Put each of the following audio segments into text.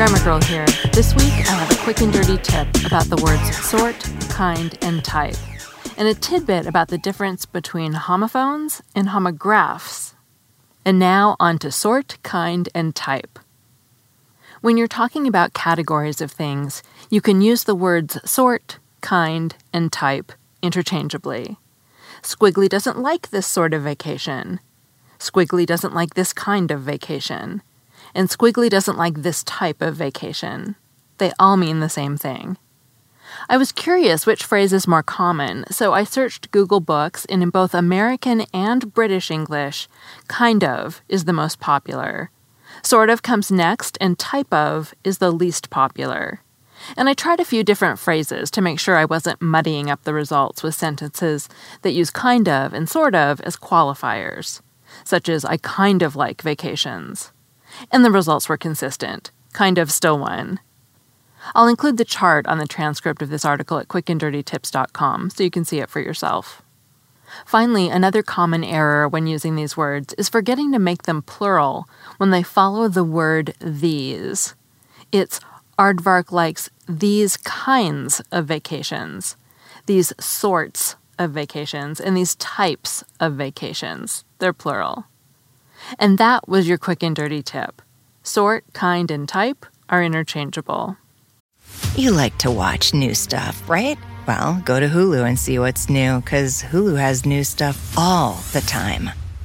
Grammar Girl here. This week I have a quick and dirty tip about the words sort, kind, and type, and a tidbit about the difference between homophones and homographs. And now on to sort, kind, and type. When you're talking about categories of things, you can use the words sort, kind, and type interchangeably. Squiggly doesn't like this sort of vacation. Squiggly doesn't like this kind of vacation and Squiggly doesn't like this type of vacation. They all mean the same thing. I was curious which phrase is more common, so I searched Google Books, and in both American and British English, kind of is the most popular. Sort of comes next, and type of is the least popular. And I tried a few different phrases to make sure I wasn't muddying up the results with sentences that use kind of and sort of as qualifiers, such as I kind of like vacations and the results were consistent. Kind of still won. I'll include the chart on the transcript of this article at quickanddirtytips.com so you can see it for yourself. Finally, another common error when using these words is forgetting to make them plural when they follow the word these. It's Aardvark likes these kinds of vacations, these sorts of vacations, and these types of vacations. They're plural. And that was your quick and dirty tip. Sort, kind, and type are interchangeable. You like to watch new stuff, right? Well, go to Hulu and see what's new, because Hulu has new stuff all the time.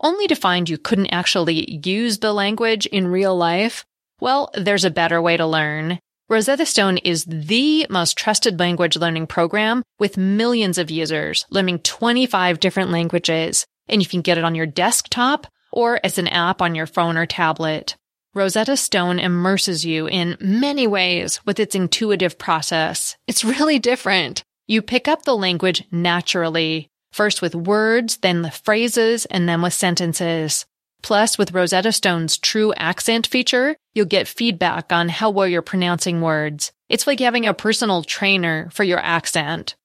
Only to find you couldn't actually use the language in real life? Well, there's a better way to learn. Rosetta Stone is the most trusted language learning program with millions of users learning 25 different languages, and you can get it on your desktop or as an app on your phone or tablet. Rosetta Stone immerses you in many ways with its intuitive process. It's really different. You pick up the language naturally first with words, then the phrases, and then with sentences. Plus, with Rosetta Stone's true accent feature, you'll get feedback on how well you're pronouncing words. It's like having a personal trainer for your accent.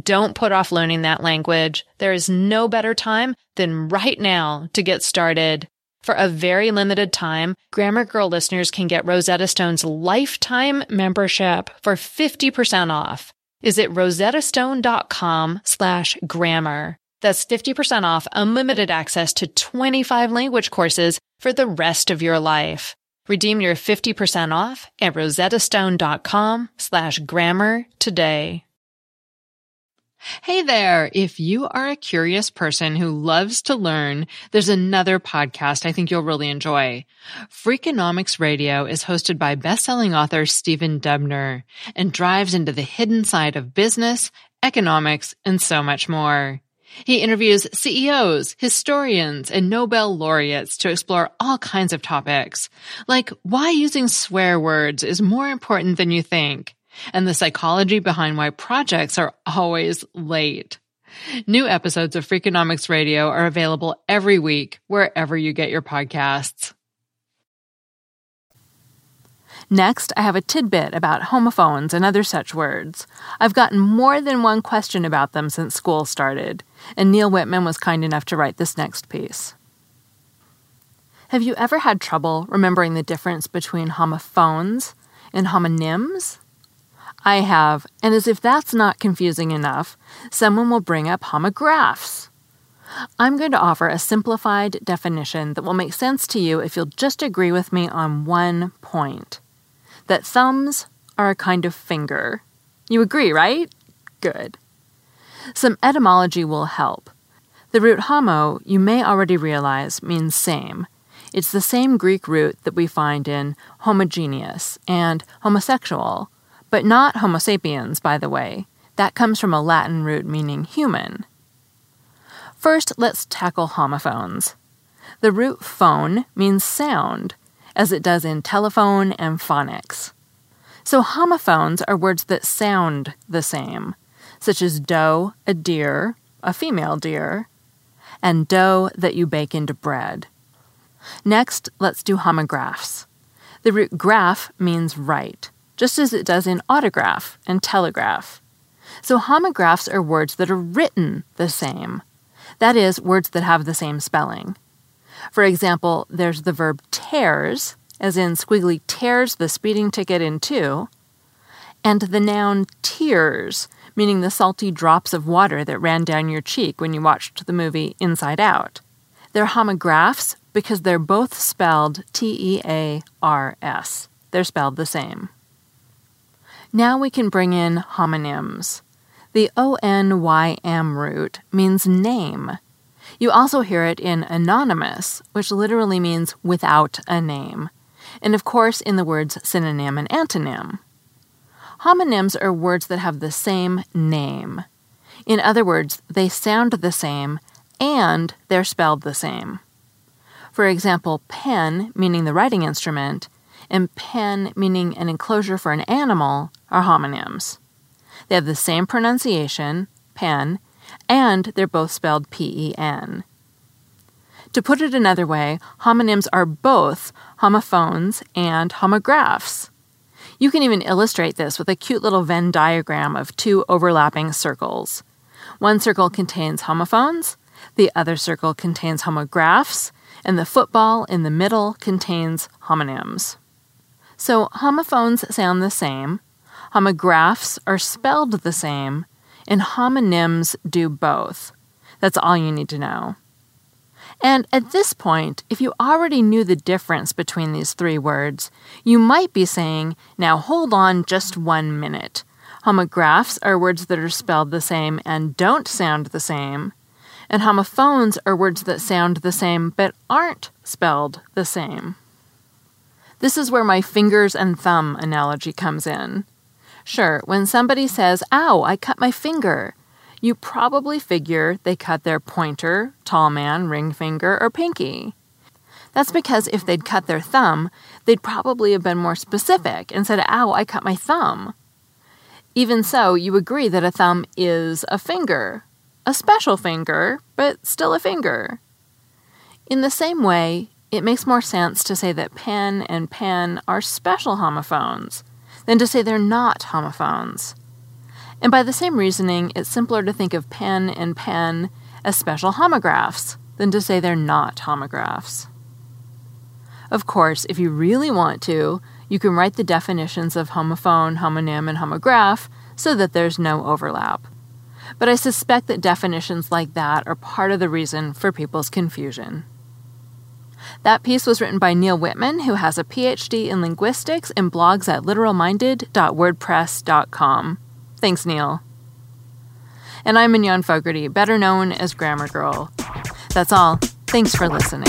Don't put off learning that language. There is no better time than right now to get started. For a very limited time, Grammar Girl listeners can get Rosetta Stone's lifetime membership for 50% off. Is it rosettastone.com slash grammar. That's 50% off unlimited access to 25 language courses for the rest of your life. Redeem your 50% off at rosettastone.com slash grammar today. Hey there. If you are a curious person who loves to learn, there's another podcast I think you'll really enjoy. Freakonomics Radio is hosted by best-selling author Stephen Dubner and drives into the hidden side of business, economics, and so much more. He interviews CEOs, historians, and Nobel laureates to explore all kinds of topics, like why using swear words is more important than you think and the psychology behind why projects are always late. New episodes of Freakonomics Radio are available every week wherever you get your podcasts. Next, I have a tidbit about homophones and other such words. I've gotten more than one question about them since school started, and Neal Whitman was kind enough to write this next piece. Have you ever had trouble remembering the difference between homophones and homonyms? I have, and as if that's not confusing enough, someone will bring up homographs. I'm going to offer a simplified definition that will make sense to you if you'll just agree with me on one point that thumbs are a kind of finger. You agree, right? Good. Some etymology will help. The root homo, you may already realize, means same. It's the same Greek root that we find in homogeneous and homosexual, but not Homo sapiens, by the way. That comes from a Latin root meaning human. First, let's tackle homophones. The root phone means sound, as it does in telephone and phonics. So homophones are words that sound the same, such as dough, a deer, a female deer, and dough that you bake into bread. Next, let's do homographs. The root graph means write, just as it does in autograph and telegraph. So homographs are words that are written the same. That is, words that have the same spelling. For example, there's the verb tears, as in Squiggly tears the speeding ticket in two, and the noun tears, meaning the salty drops of water that ran down your cheek when you watched the movie Inside Out. They're homographs because they're both spelled T E A R S. They're spelled the same. Now we can bring in homonyms. The O N Y M root means name. You also hear it in anonymous, which literally means without a name, and of course in the words synonym and antonym. Homonyms are words that have the same name. In other words, they sound the same and they're spelled the same. For example, pen, meaning the writing instrument, and pen, meaning an enclosure for an animal, are homonyms. They have the same pronunciation, pen, and they're both spelled P E N. To put it another way, homonyms are both homophones and homographs. You can even illustrate this with a cute little Venn diagram of two overlapping circles. One circle contains homophones, the other circle contains homographs, and the football in the middle contains homonyms. So homophones sound the same, Homographs are spelled the same, and homonyms do both. That's all you need to know. And at this point, if you already knew the difference between these three words, you might be saying, now hold on just one minute. Homographs are words that are spelled the same and don't sound the same, and homophones are words that sound the same but aren't spelled the same. This is where my fingers and thumb analogy comes in. Sure, when somebody says, Ow, I cut my finger, you probably figure they cut their pointer, tall man, ring finger, or pinky. That's because if they'd cut their thumb, they'd probably have been more specific and said, Ow, I cut my thumb. Even so, you agree that a thumb is a finger, a special finger, but still a finger. In the same way, it makes more sense to say that pen and pen are special homophones than to say they're not homophones. And by the same reasoning, it's simpler to think of pen and pen as special homographs than to say they're not homographs. Of course, if you really want to, you can write the definitions of homophone, homonym, and homograph so that there's no overlap. But I suspect that definitions like that are part of the reason for people's confusion. That piece was written by Neal Whitman, who has a PhD in linguistics and blogs at literalminded.wordpress.com. Thanks, Neal. And I'm Mignon Fogarty, better known as Grammar Girl. That's all. Thanks for listening.